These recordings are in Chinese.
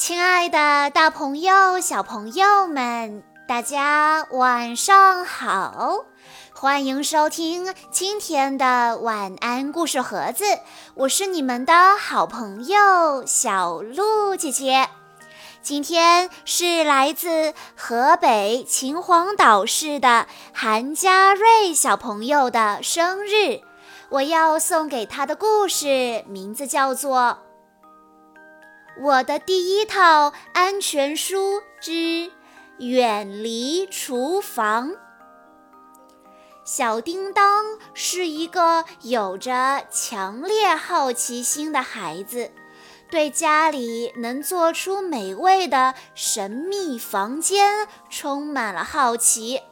亲爱的，大朋友、小朋友们，大家晚上好！欢迎收听今天的晚安故事盒子，我是你们的好朋友小鹿姐姐。今天是来自河北秦皇岛市的韩佳瑞小朋友的生日，我要送给他的故事名字叫做。我的第一套安全书之远离厨房。小叮当是一个有着强烈好奇心的孩子，对家里能做出美味的神秘房间充满了好奇。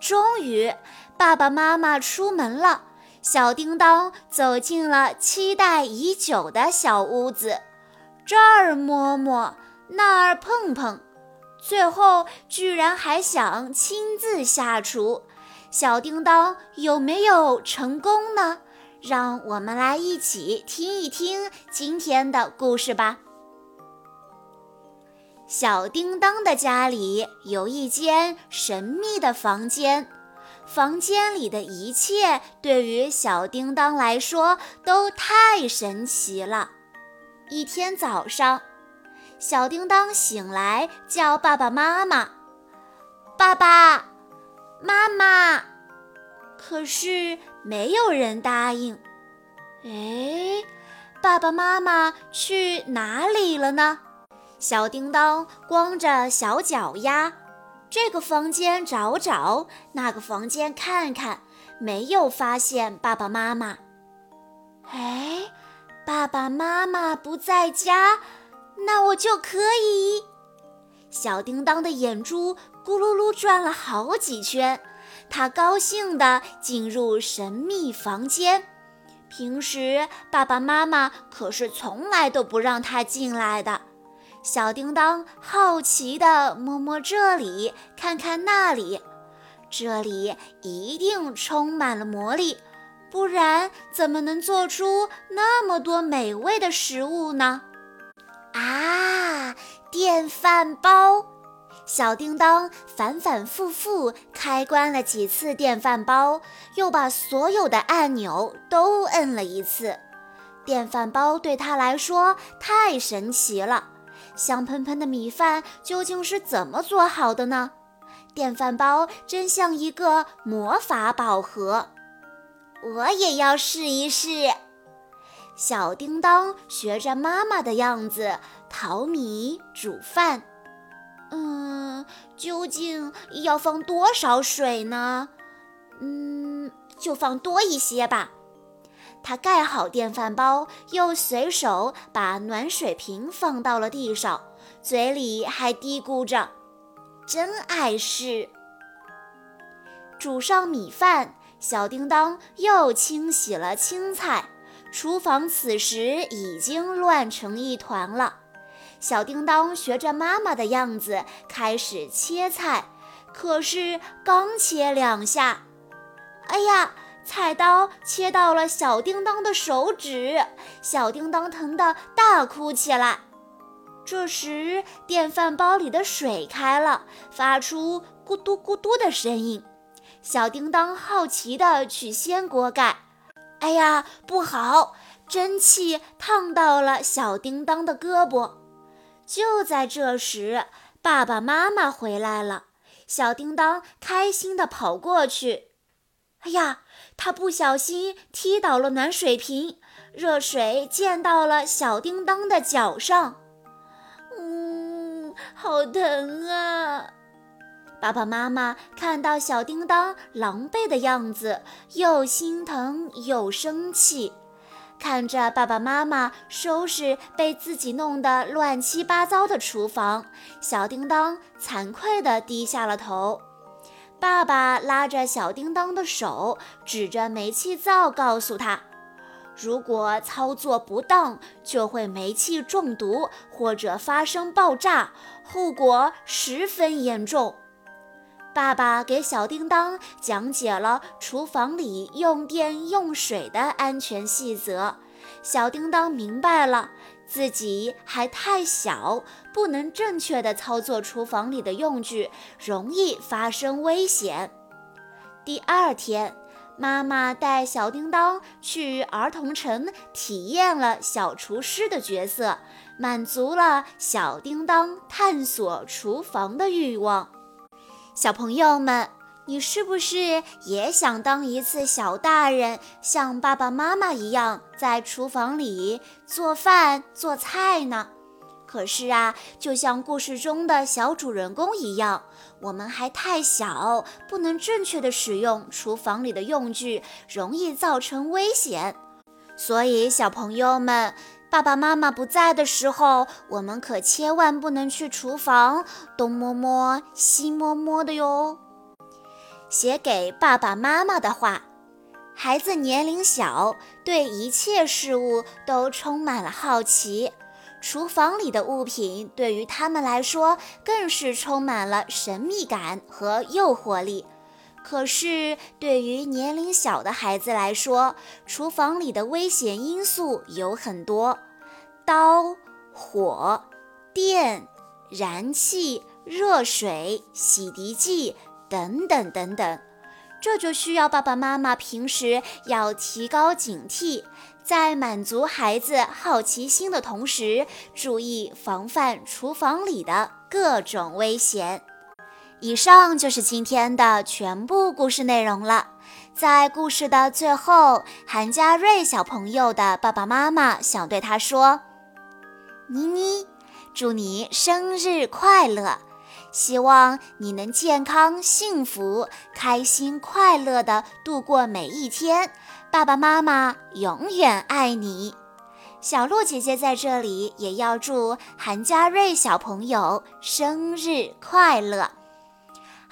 终于，爸爸妈妈出门了，小叮当走进了期待已久的小屋子。这儿摸摸，那儿碰碰，最后居然还想亲自下厨。小叮当有没有成功呢？让我们来一起听一听今天的故事吧。小叮当的家里有一间神秘的房间，房间里的一切对于小叮当来说都太神奇了。一天早上，小叮当醒来，叫爸爸妈妈：“爸爸妈妈。”可是没有人答应。哎，爸爸妈妈去哪里了呢？小叮当光着小脚丫，这个房间找找，那个房间看看，没有发现爸爸妈妈。哎。爸爸妈妈不在家，那我就可以。小叮当的眼珠咕噜噜转了好几圈，他高兴地进入神秘房间。平时爸爸妈妈可是从来都不让他进来的。小叮当好奇地摸摸这里，看看那里，这里一定充满了魔力。不然怎么能做出那么多美味的食物呢？啊，电饭煲！小叮当反反复复开关了几次电饭煲，又把所有的按钮都摁了一次。电饭煲对他来说太神奇了。香喷喷的米饭究竟是怎么做好的呢？电饭煲真像一个魔法宝盒。我也要试一试。小叮当学着妈妈的样子淘米煮饭。嗯，究竟要放多少水呢？嗯，就放多一些吧。他盖好电饭煲，又随手把暖水瓶放到了地上，嘴里还嘀咕着：“真碍事。”煮上米饭。小叮当又清洗了青菜，厨房此时已经乱成一团了。小叮当学着妈妈的样子开始切菜，可是刚切两下，哎呀，菜刀切到了小叮当的手指，小叮当疼得大哭起来。这时，电饭煲里的水开了，发出咕嘟咕嘟的声音。小叮当好奇地去掀锅盖，哎呀，不好！蒸汽烫到了小叮当的胳膊。就在这时，爸爸妈妈回来了。小叮当开心地跑过去，哎呀，他不小心踢倒了暖水瓶，热水溅到了小叮当的脚上。嗯，好疼啊！爸爸妈妈看到小叮当狼狈的样子，又心疼又生气。看着爸爸妈妈收拾被自己弄得乱七八糟的厨房，小叮当惭愧地低下了头。爸爸拉着小叮当的手，指着煤气灶，告诉他：“如果操作不当，就会煤气中毒或者发生爆炸，后果十分严重。”爸爸给小叮当讲解了厨房里用电用水的安全细则，小叮当明白了，自己还太小，不能正确的操作厨房里的用具，容易发生危险。第二天，妈妈带小叮当去儿童城体验了小厨师的角色，满足了小叮当探索厨房的欲望。小朋友们。你是不是也想当一次小大人，像爸爸妈妈一样在厨房里做饭做菜呢？可是啊，就像故事中的小主人公一样，我们还太小，不能正确的使用厨房里的用具，容易造成危险。所以，小朋友们，爸爸妈妈不在的时候，我们可千万不能去厨房东摸摸西摸摸的哟。写给爸爸妈妈的话：孩子年龄小，对一切事物都充满了好奇，厨房里的物品对于他们来说更是充满了神秘感和诱惑力。可是，对于年龄小的孩子来说，厨房里的危险因素有很多：刀、火、电、燃气、热水、洗涤剂。等等等等，这就需要爸爸妈妈平时要提高警惕，在满足孩子好奇心的同时，注意防范厨房里的各种危险。以上就是今天的全部故事内容了。在故事的最后，韩佳瑞小朋友的爸爸妈妈想对他说：“妮妮，祝你生日快乐！”希望你能健康、幸福、开心、快乐地度过每一天。爸爸妈妈永远爱你。小鹿姐姐在这里也要祝韩佳瑞小朋友生日快乐。